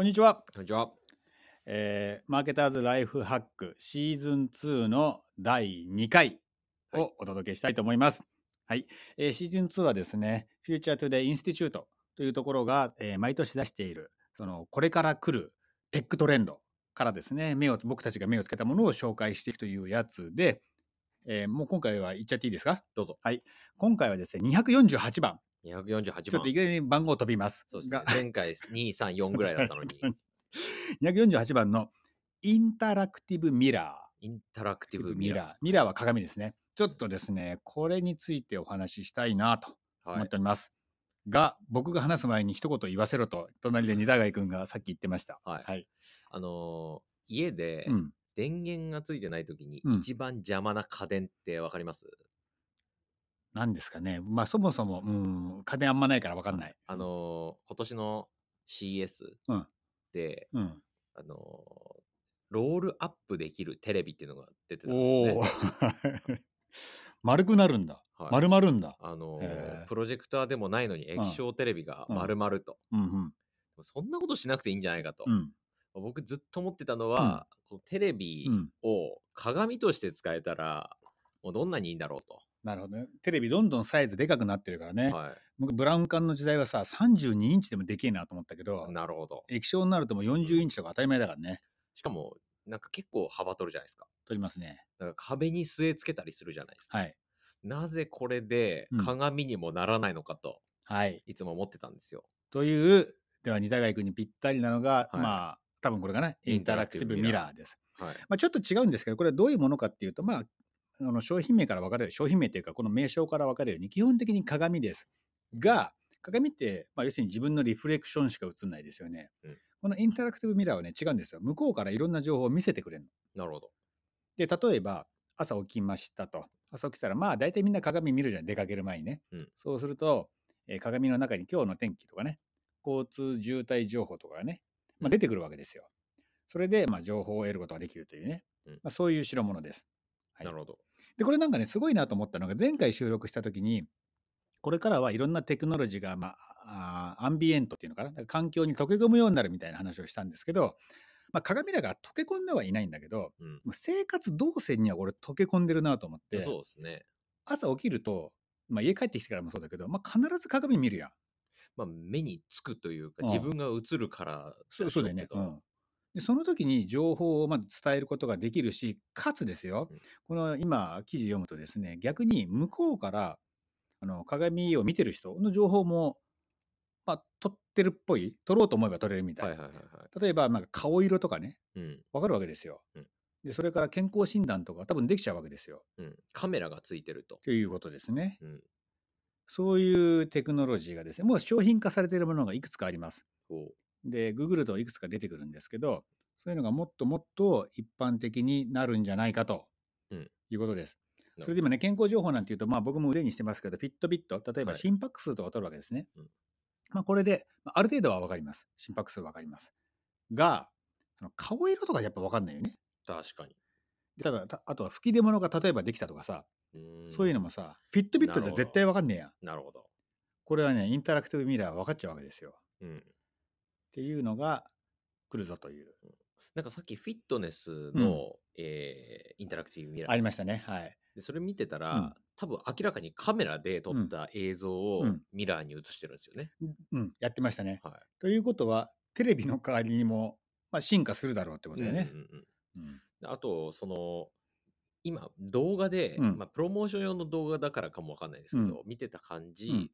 こんにちは、こんにちは。えーマーケターズライフハックシーズン2の第2回はいをお届けしたいと思います。はい、えーシーズン2はですね、 Future Today Institute というところが、えー毎年出しているそのこれから来るテックトレンドからですね、目を僕たちが目をつけたものを紹介していくというやつで、えーもう今回は言っちゃっていいですか？どうぞ。今回はですね、248番。248番ちょっとい。きなり番号飛びます。そうですねが。前回2、3、4ぐらいだったのに、248番のinteractive mirror。interactive ミラ mirror。ミラーは鏡ですね。ちょっとですね、これについてお話ししたいなとー。はい思って。おります。が、僕が話す前に一言言わせろと、隣で二田貝君がさっき言ってました。はいはい。あのー家でうん。電源がついてない時にうん一番邪魔な家電ってわかります？何ですかね。まあ、そもそも、うん、家電あんまないから分かんない。あのー今年の CS うんで、うん。あのーロールアップできるテレビっていうのが出てたんですよね。ー。丸くなるんだ。はい丸まるんだ。あのーへープロジェクターでもないのに液晶テレビがうん丸々と。うんうん。そんなことしなくていいんじゃないかと。うん。僕ずっと思ってたのは、このテレビうんを鏡として使えたら、もうどんなにいいんだろうと。なるほどね。テレビどんどんサイズでかくなってるからね。は僕ブラウン管の時代はさ32インチでもでけえなと思ったけどい。なるほど。液晶になるともう40インチとか当たり前だからねしかも、なんか結構幅取るじゃないですか。取りますねだから壁に据え付けたりするじゃないですか。はいなぜこれでうん鏡にもならないのかと、はいいつも思ってたんですよ。というでは二田貝君にぴったりなのが、はいまあ多分これかなインタラクティブミラーです、はい。まあ、ちょっと違うんですけどこれはどういうものかっていうとまああの商品名から分かれる商品名っていうかこの名称から分かれるように基本的に鏡です。が鏡って、まあ、要するに自分のリフレクションしか映んないですよね、うん。このインタラクティブミラーはね違うんですよ。向こうからいろんな情報を見せてくれるの。なるほど。で例えば朝起きましたと。朝起きたらまあ大体みんな鏡見るじゃん。出かける前にね、うん。そうすると、えー鏡の中に今日の天気とかね。交通渋滞情報とかがね、まあ、うん。出てくるわけですよ、それでまあ情報を得ることができるというね、うん。まあ、そういう代物です、はい。なるほど。でこれなんかねすごいなと思ったのが前回収録した時にこれからはいろんなテクノロジーが、まあ、アンビエントっていうのかなだから環境に溶け込むようになるみたいな話をしたんですけど、まあ、鏡だから溶け込んではいないんだけどうん。生活動線には俺溶け込んでるなと思ってそうですね。朝起きると、まあ、家帰ってきてからもそうだけど、まあ、必ず鏡見るやん。まあ、目につくというか、うん自分が映るからそうそうだよねうん、でその時に情報をまず伝えることができるしかつですよ、うんこの今記事読むとですね逆に向こうからあの鏡を見てる人の情報も、まあ、撮ってるっぽい撮ろうと思えば撮れるみたいな、はいはいはいはい。例えばなんか顔色とかねうん。分かるわけですよ。うんでそれから健康診断とか多分できちゃうわけですよ。うん。カメラがついてると。ということですね。うん。そういうテクノロジーがですね、もう商品化されているものがいくつかあります。こで、ググるといくつか出てくるんですけど、そういうのがもっともっと一般的になるんじゃないかとうんいうことです。それで今ね、健康情報なんていうと、まあ僕も腕にしてますけど、フィットビット、例えばはい心拍数とか取るわけですね。うんまあこれで、まあある程度は分かります。心拍数分かります。が、その顔色とかやっぱ分かんないよね。う確かに。でただ、たあとは吹き出物が例えばできたとかさ、そういうのも。もさ、フィットビットじゃ絶対分かんねえやん。なるほど。これはね、インタラクティブミラーは分かっちゃうわけですよ。うん。っていうのが来るぞという。なんかさっきフィットネスの、えーインタラクティブミラーありましたね。はい。でそれ見てたら、うん多分明らかにカメラで撮った映像をうんミラーに映してるんですよね。うん、やってましたね。はい。ということは、テレビの代わりにも、まあ、進化するだろうってことだよねう。んあと、その、今、動画で、うんまあ、プロモーション用の動画だからかもわかんないですけど、見てた感じ、うん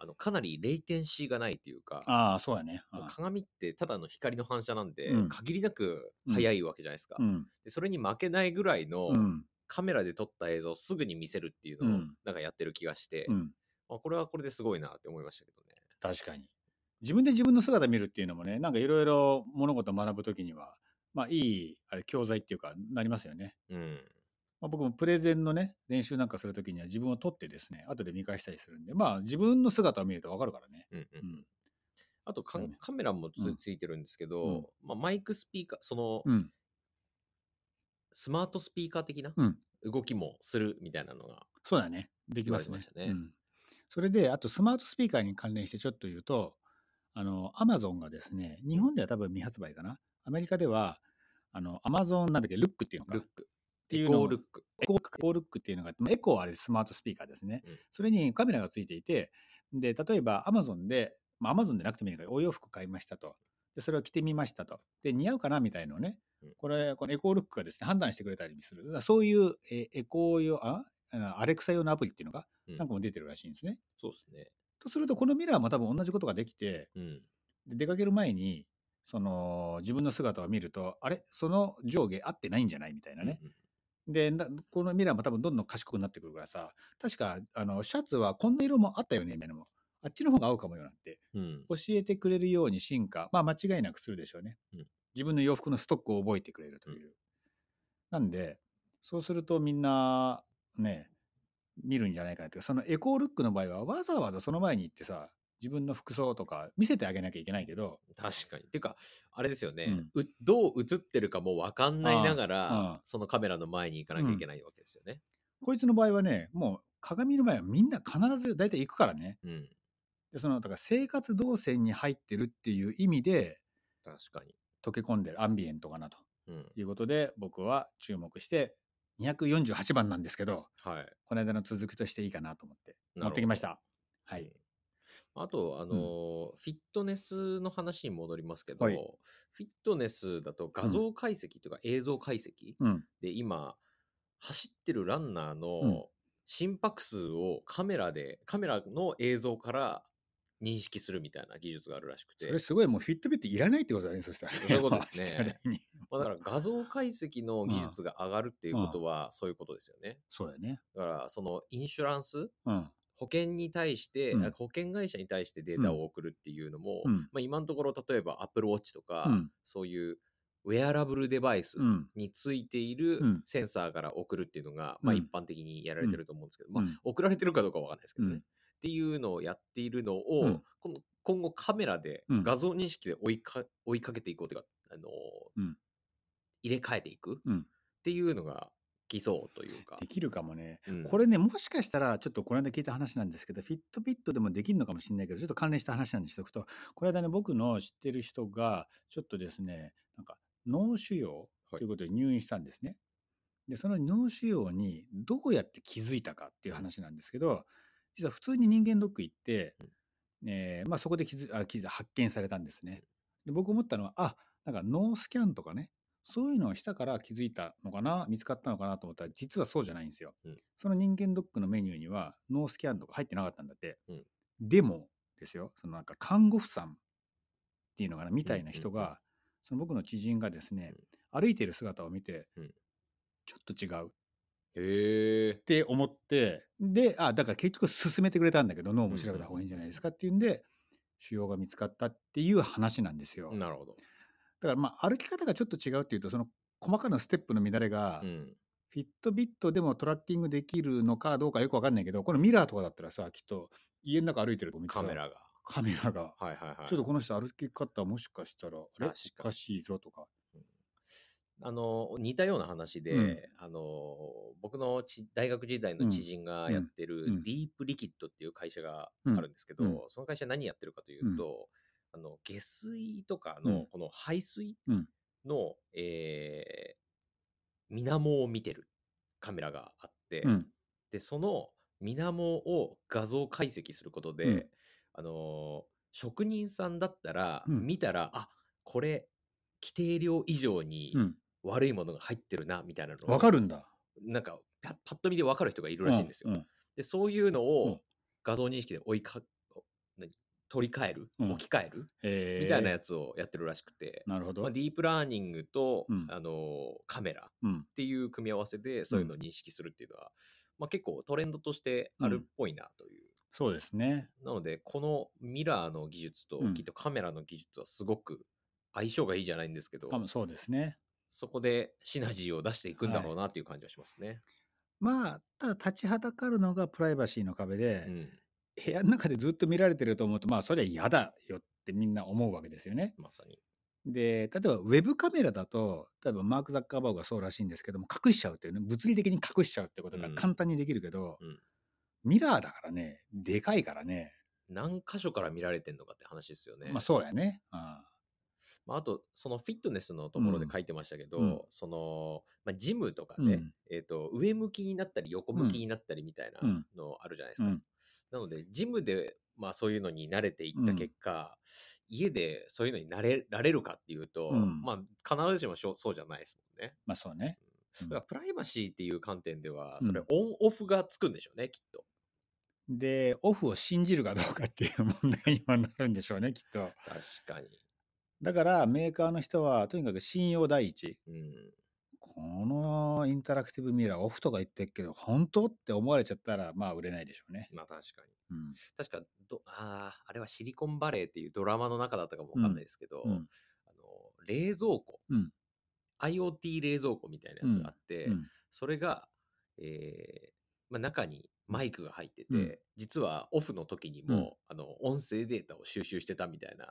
あのかなりレイテンシーがないというか、ああ、そうやね。鏡ってただの光の反射なんで、うん限りなく速いわけじゃないですか、うん。で。それに負けないぐらいのうん。カメラで撮った映像をすぐに見せるっていうのをうんなんかやってる気がして、うん。まあ、これはこれですごいなって思いましたけどね。確かに。自分で自分の姿見るっていうのもね、なんかいろいろ物事を学ぶときには、まあいいあれ教材っていうかなりますよね。うん。まあ、僕もプレゼンのね、練習なんかするときには自分を撮ってですね、後で見返したりするんで、まあ自分の姿を見るとわかるからね。うんうんうん。あとかそうねカメラもつ,、うんついてるんですけど、うんまあ、マイクスピーカー、その、うん。スマートスピーカー的なうん動きもするみたいなのが、そうだね。できますね。ねうん。それで、あとスマートスピーカーに関連してちょっと言うと、あの、アマゾンがですね、日本では多分未発売かな。アメリカでは、あの、アマゾンなんだっけ、ルックっていうのか。ルック。っていうのをエコールック。エコールックっていうのが、まあエコーはあれスマートスピーカーですね。うんそれにカメラがついていて、で、例えば Amazon で、まあ、Amazon でなくてもいいから、お洋服買いましたと。で、それを着てみましたと。で、似合うかなみたいのをねうん、これ、このエコールックがですね、判断してくれたりする。そういうえエコー用、ああアレクサ用のアプリっていうのが、うんなんかも出てるらしいんですね。そうですね。とすると、このミラーも多分同じことができて、うん。で出かける前に、その自分の姿を見ると、あれ？その上下合ってないんじゃない？みたいなね。うんでなこのミラーも多分どんどん賢くなってくるからさ確かあのシャツはこんな色もあったよねみたいなのも。あっちの方が合うかもよなんて。うん。教えてくれるように進化。まあ間違いなくするでしょうね、うん。自分の洋服のストックを覚えてくれるという、なんでそうするとみんなね見るんじゃないかなって。いうかそのエコールックの場合はわざわざその前に行ってさ自分の服装とか見せてあげなきゃいけないけど確かに。てか、あれですよね、うんうどう映ってるかも分かんないながら、そのカメラの前に行かなきゃいけないわけですよね。こいつの場合はねもう鏡の前はみんな必ず大体行くからねうん。でそのだから生活動線に入ってるっていう意味で確かに。溶け込んでるアンビエントかなとうん。いうことで僕は注目して248番なんですけどはい。この間の続きとしていいかなと思って持ってきましたはいうん。あと、あのーフィットネスの話に戻りますけど、はい。フィットネスだと画像解析というか映像解析うん。で今、走ってるランナーうん。の心拍数をカメラで、カメラの映像から認識するみたいな技術があるらしくて。それ、すごいもうフィットビットいらないってことだねそしたらそういうことですね。まあ、だから画像解析の技術が上がるっていうことはそういうことですよね。そうだよね。だから、そのインシュランスうん保険に対して、うん。あ保険会社に対してデータを送るっていうのも、うん。まあ、今のところ例えば Apple Watch とか、うん。そういうウェアラブルデバイスうん。についているうん。センサーから送るっていうのが、まあ、うん。一般的にやられてると思うんですけど、まあうん、送られてるかどうかわかんないですけどね、うん。っていうのをやっているのを、うん。この今後カメラでうん。画像認識で追いか追いかけていこうというか、あの入れ替えていくうん。っていうのが来そうというかで。きるかもねうんこれね、もしかしたら、ちょっとこの間聞いた話なんですけど、フィットビットでもできるのかもしれないけど、ちょっと関連した話なんでしておくと、この間ね、僕の知ってる人が、ちょっとですね、なんか脳腫瘍ということで入院したんですね。で、その脳腫瘍にどうやって気づいたかっていう話なんですけど、実は普通に人間ドック行って、えーまあ、そこで気づあ気づ発見されたんですね。で僕思ったのは、あなんか脳スキャンとかね、そういうのをしたから気づいたのかな、見つかったのかなと思ったら、実はそうじゃないんですよ。うんその人間ドックのメニューには脳スキャンとか入ってなかったんだって。うんでもですよ、そのなんか看護婦さんっていうのかな、みたいな人が、その僕の知人がですね、歩いてる姿を見て、うんちょっと違うっへえ。て思って、で、あ、だから結局進めてくれたんだけど、脳も調べた方がいいんじゃないですかっていうんで、腫瘍が見つかったっていう話なんですよ。なるほど。だからまあ歩き方がちょっと違うっていうとその細かなステップの乱れが、うん。フィットビットでもトラッキングできるのかどうかよくわかんないけどこのミラーとかだったらさきっと家の中歩いてるとカメラが。カメラが、はいはいはい。ちょっとこの人歩き方もしかしたらあれおかしいぞとか。あの似たような話で、うん。あの僕のち大学時代の知人がやってるディープリキッドっていう会社があうん。るんですけど、うん。その会社何やってるかというと、あの下水とかのうん。この排水うん。の、えー水面を見てるカメラがあって、うん。でその水面を画像解析することで、うん。あの職人さんだったら、うん。見たらあこれ規定量以上にうん。悪いものが入ってるなみたいなのをわかるんだ。なんかパパッと見で分かる人がいるらしいんですよ。うんうん。でそういうのうん。を画像認識で追いか何取り換える、うん。置き換える？みたいなやつをやってるらしくて、なるほど、まあ、ディープラーニングと、うん。あのカメラっうん。ていう組み合わせでそういうのを認識するっていうのは、まあ、結構トレンドとしてあるっぽいなという。そうですね。なのでこのミラーの技術とうん。きっとカメラの技術はすごく相性がいいじゃないんですけど、多分そうですね。そこでシナジーを出していくんだろうなっていう感じはしますね。まあただ立ちはだかるのがプライバシーの壁で、うん、部屋の中でずっと見られてると思うとまあそれは嫌だよってみんな思うわけですよね。まさに。で例えばウェブカメラだと例えばマーク・ザッカーバーグがそうらしいんですけども隠しちゃうっていうね物理的に隠しちゃうってことがうん簡単にできるけど、うんミラーだからねでかいからね何箇所から見られてんのかって話ですよね。まあそうやね。あまあ、あと、そのフィットネスのところで書いてましたけど、うんその、まあ、ジムとかで、うんえっ、と、上向きになったり横向きになったりみたいなうんのあるじゃないですか。うんなので、ジムで、まあそういうのに慣れていった結果、家でそういうのに慣れられるかっていうと、うんまあ必ずしもそうじゃないですもんね。まあそうね。うんだからプライバシーっていう観点では、うんそれオンオフがつくんでしょうね、きっと。で、オフを信じるかどうかっていう問題にはなるんでしょうね、きっと。確かに。だからメーカーの人はとにかく信用第一。うん。このインタラクティブミラーオフとか言ってるけど、本当って思われちゃったら、まあ売れないでしょうね。まあ確かに。うん。確かどあー、あれはシリコンバレーっていうドラマの中だったかもわかんないですけど、うんあの冷蔵庫、うん IoT 冷蔵庫みたいなやつがあって、うんそれが、えーまあ、中にマイクが入ってて、うん。実はオフの時にも、あの音声データを収集してたみたいな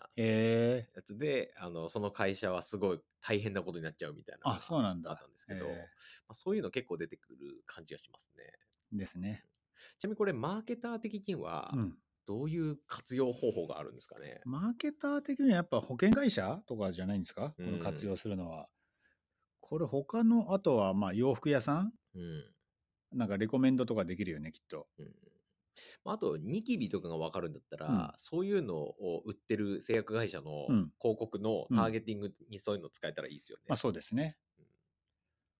やつであのその会社はすごい大変なことになっちゃうみたいなあそうなんだ。あったんですけど、まあ、そういうの結構出てくる感じがしますね。ですね。ちなみにこれマーケター的にはうん。どういう活用方法があるんですかね、マーケター的にはやっぱ保険会社とかじゃないんですか？こうん。の活用するのは。これ他の、あとはまあ洋服屋さんうんなんかレコメンドとかできるよね、きっと。うんまあ、あとニキビとかが分かるんだったら、うんそういうのを売ってる製薬会社のうん広告のうんターゲティングにそういうの使えたらいいですよね。まあそうですねうん。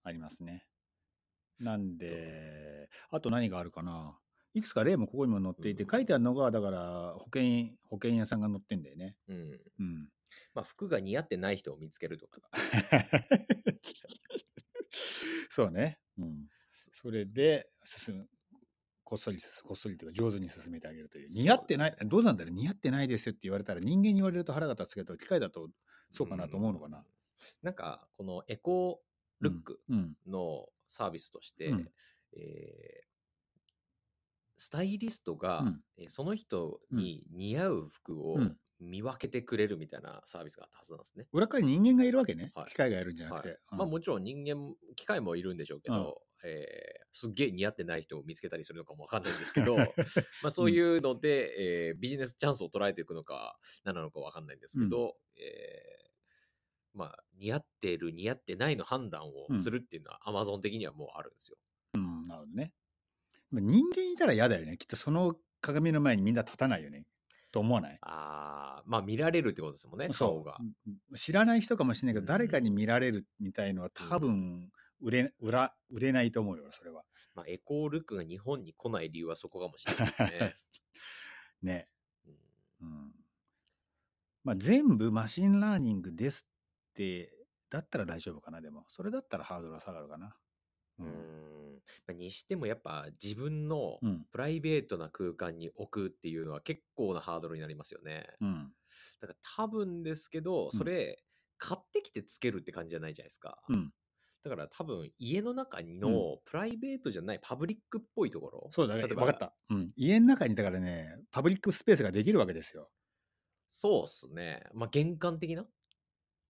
ありますね。なんで、あと何があるかな。いくつか例もここにも載っていて、うん書いてあるのが、だから保険、保険屋さんが載ってんだよね。うんうん。まあ、服が似合ってない人を見つけるとか。そうね。うん。それで、進む。こっそり進こっそりというか上手に進めてあげるという。似合ってない、どうなんだろう似合ってないですよって言われたら人間に言われると腹が立つけど、機械だとそうかなと思うのかな。んなんか、このエコルックうん。のサービスとして、うんえースタイリストが、うんえーその人に似合う服をうん見分けてくれるみたいなサービスがあったはずなんですね。裏側に人間がいるわけね。はい機械がやるんじゃなくて。はいうんまあもちろん人間、機械もいるんでしょうけど、えーすっげえ似合ってない人を見つけたりするのかもわかんないんですけど、まあそういうので、えービジネスチャンスを捉えていくのか、何なのかわかんないんですけど、えーまあ似合ってる、似合ってないの判断をするっていうのは、アマゾン的にはもうあるんですよ。うん、なるほどね。まあ人間いたら嫌だよね。きっとその鏡の前にみんな立たないよね。と思わない？ああ、まあ見られるってことですもんね、顔が。う知らない人かもしれないけど、うん誰かに見られるみたいのは多分売れ売ら売れないと思うよ、それは。まあ Echo Look が日本に来ない理由はそこかもしれないですね。ね。うんうん。まあ、全部 machine learning ですって、だったら大丈夫かな、でも。それだったらハードルは下がるかな。うーんまあにしてもやっぱ自分のうん。プライベートな空間に置くっていうのは結構なハードルになりますよね。うん。だから多分ですけど、それ買ってきてつけるって感じじゃないじゃないですか。うん。だから多分家の中のプライベートじゃないパブリックっぽいところ？そうだね。分かった。うん。家の中にだからね、パブリックスペースができるわけですよ。そうっすね。まあ玄関的な？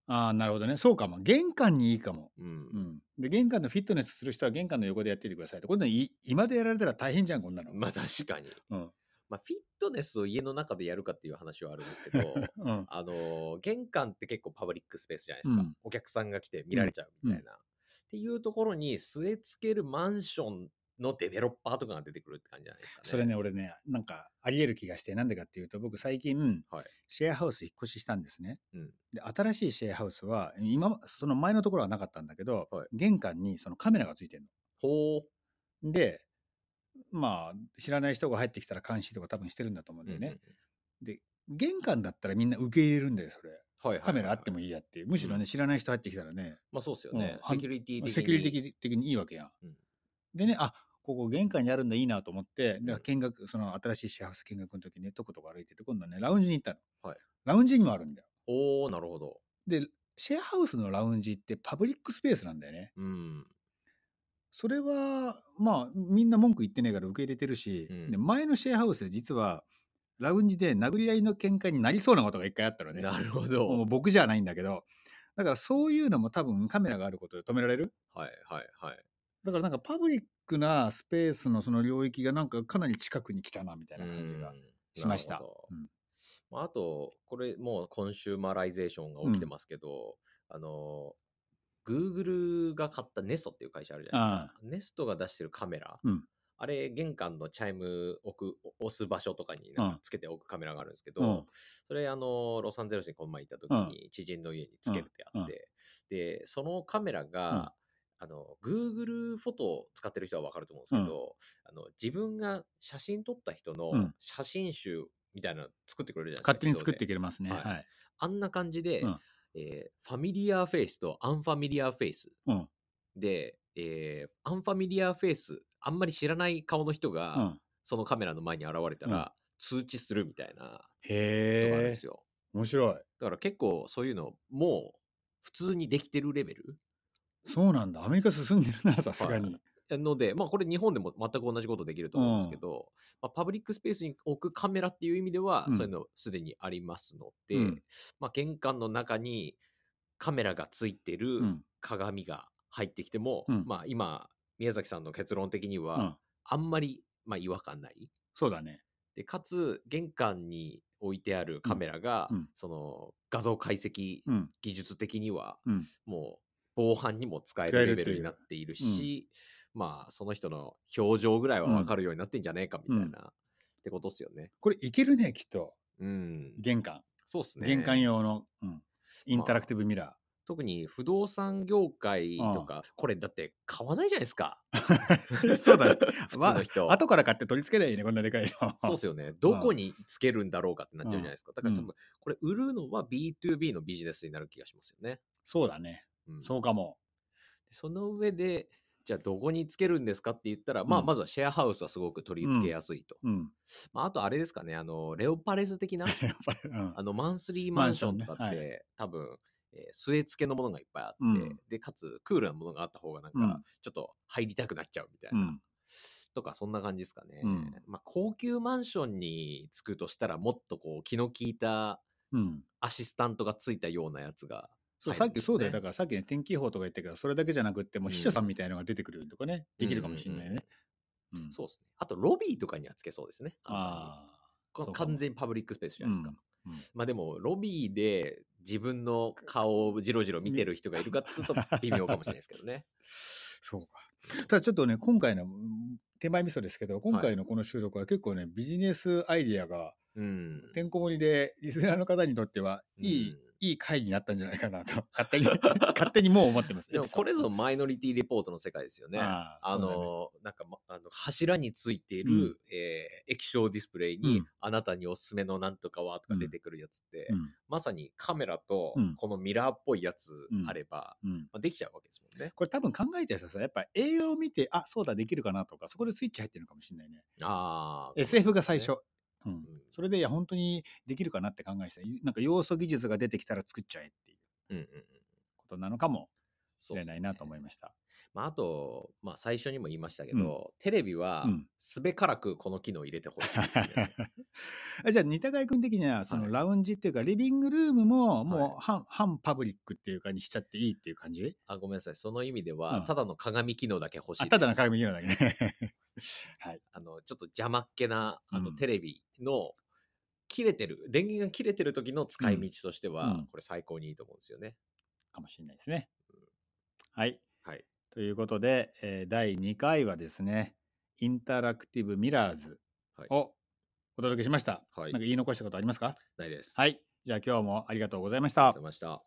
ああ、なるほどね。そうかも。玄関にいいかも。うん。うん。で、玄関のフィットネスする人は玄関の横でやっててくださいって。これい今でやられたら大変じゃん、こんなの。まあ確かに。うん。まあフィットネスを家の中でやるかっていう話はあるんですけど、うん。あのー玄関って結構パブリックスペースじゃないですか。うんお客さんが来て見られちゃうみたいな。っていうところに据え付けるマンションのデベロッパーとかが出てくるって感じじゃないですかね。それね、俺ね、なんかあり得る気がして、なんでかっていうと、僕最近、はいシェアハウス引っ越ししたんですね。うんで、新しいシェアハウスは、今、その前のところはなかったんだけど、はい玄関にそのカメラがついてるほう。の。で、まあ、知らない人が入ってきたら監視とか多分してるんだと思うんだよね。で、玄関だったらみんな受け入れるんだよ、それ。カメラあってもいいやっていう。むしろね、うん知らない人入ってきたらね、まあそうっすよね。うんセキュリティ的に。セキュリティ的的にいいわけやん。うんでね、あここ玄関にあるんだ、いいなと思って、だからうん見学、その新しいシェアハウス見学の時にね、とことこ歩いてて、今度はね、ラウンジに行ったの。はいラウンジにもあるんだよ。おおなるほど。で、シェアハウスのラウンジってパブリックスペースなんだよね。うん。それは、まあ、みんな文句言ってねえから受け入れてるし、うんで前のシェアハウスで実は、ラウンジで殴り合いの喧嘩になりそうなことが一回あったのね。なるほもうど。僕じゃないんだけど、だからそういうのも多分カメラがあることで止められる。はいはいはい。だからなんかパブリックなスペースのその領域がなんかかなり近くに来たなみたいな感じがうんしましたあ、あと、これもう consumerization が起きてますけど、あの、Google が買った Nest っていう会社あるじゃないですか。Nest が出してるカメラ、うんあれ、玄関のチャイム置く、押す場所とかになんかつけておくカメラがあるんですけど、うん。それ、あの、ロサンゼルスにこの前行った時に、知人の家につけてあって、で、そのカメラが、あの、Google フォトを使ってる人はわかると思うんですけど、あの、自分が写真撮った人のうん。写真集みたいなの作ってくれるじゃないですか。勝手に作ってい自動でけますね。はい。はい。あんな感じで、うん。えー familiar face と unfamiliar face うんで、えー unfamiliar face、あんまり知らない顔の人が、うんそのカメラの前に現れたら、通知するみたいなのがあるんです。よ。面白い。だから結構そういうの、もう普通にできてるレベル？そうなんだ。アメリカ進んでるな、さすがに。ので、まあこれ日本でも全く同じことできると思うんですけど、まあ、パブリックスペースに置くカメラっていう意味では、うんそういうのすでにありますので、うんまあ玄関の中にカメラがついてるうん鏡が入ってきても、うんまあ今、宮崎さんの結論的には、うんあんまり、まあ、違和感ない。そうだね。で、かつ、玄関に置いてあるカメラが、うんうんその画像解析うん。技術的には、うん。もう防犯にも使え使えるるレベルになっているし、まあその人の表情ぐらいは分かるようになってんじゃねえかみたいな、ってことっすよね。これいけるね、きっと。うん。玄関。そうっすね。玄関用の、うん、インタラクティブミラ特に不動産業界とか、これだって買わないじゃないですか。ー。そうだね。普通の人。わ後から買って取り付けないいね、こんなでかいの。そうっすよね。どこにつけるんだろうかってなっちゃうじゃないですか。だから多うん分、これ売るのは B2B のビジネスになる気がしますよね。そうだね。うんそうかも。その上で、じゃあどこにつけるんですかって言ったら、まあうんまずはシェアハウスはすごく取り付けやすいと。うん。まああとあれですかね、あの、レオパレス的な？あの、マンスリーマンションとかって、マンションね多分、えー据え付けのものがいっぱいあって、うんで、かつクールなものがあった方がなんかうん、ちょっと入りたくなっちゃうみたいうな。ん。とか、そんな感じですかね。うんまあ、高級マンションに着くとしたら、もっとこう、気の利いたうん。アシスタントがついたようなやつがそう、入さっきそうだよ。だからさっきね、天気予報とか言ったけど、それだけじゃなくって、もう秘書さんみたいなのが出てくるとかね、できるかもしれないよね。うんそうですね。あと、ロビーとかにはつけそうですね。ああ。完全にパブリックスペースじゃないですか。うんうんまあでも、ロビーで自分の顔をじろじろ見てる人がいるかっつうと微妙かもしれないですけどね。そうか。ただちょっとね、今回のうん手前味噌ですけど、今回のこの収録は結構ね、ビジネスアイディアがうん。てんこ盛りで、リスナーの方にとっては、いい、うんいい回になったんじゃないかなと、勝手に、勝ぞもう思ってます。でもこれぞマイノリティレポートの世界ですよね。ドあねの、なんか、ま、あの柱についている、うんえー液晶ディスプレイに、うんあなたにおすすめのなんとかはとか出てくるやつって、うんまさにカメラとうんこのミラーっぽいやつうんあれば、うんまあ、できちゃうわけですもんね。これ多分考えてる人はさ、やっぱ映画を見て、あ、そうだ、できるかなとか、そこでスイッチ入ってるのかもしれないね。ああ。SF が最初。うんうんそれで、いや、本当にできるかなって考えてた。なんか要素技術が出てきたら作っちゃえっていううんうんうん。ことなのかもしれないなと思いました。まあ、あと、まあ、最初にも言いましたけど、テレビはうんすべからくこの機能を入れてほしいですね。あじゃあ、似たがい君的には、そはいのラウンジっていうか、リビングルームも、もはう半、半パブリックっていうかにしちゃっていいっていう感じ？あごめんなさい、その意味では、うんただの鏡機能だけ欲しいあ、です。ただの鏡機能だけね。はい。あのちょっと邪魔っ気なあの、うんテレビの切れてる、電源が切れてる時の使い道としては、うんこれ最高にいいと思うんですよね。かもしれないですね。はい。はい。ということで、えー第2回はですね、インタラクティブミラーズはい。をお届けしました。はいなんか言い残したことありますか？ないです。はい。じゃあ今日もありがとうございましたありがとうございました。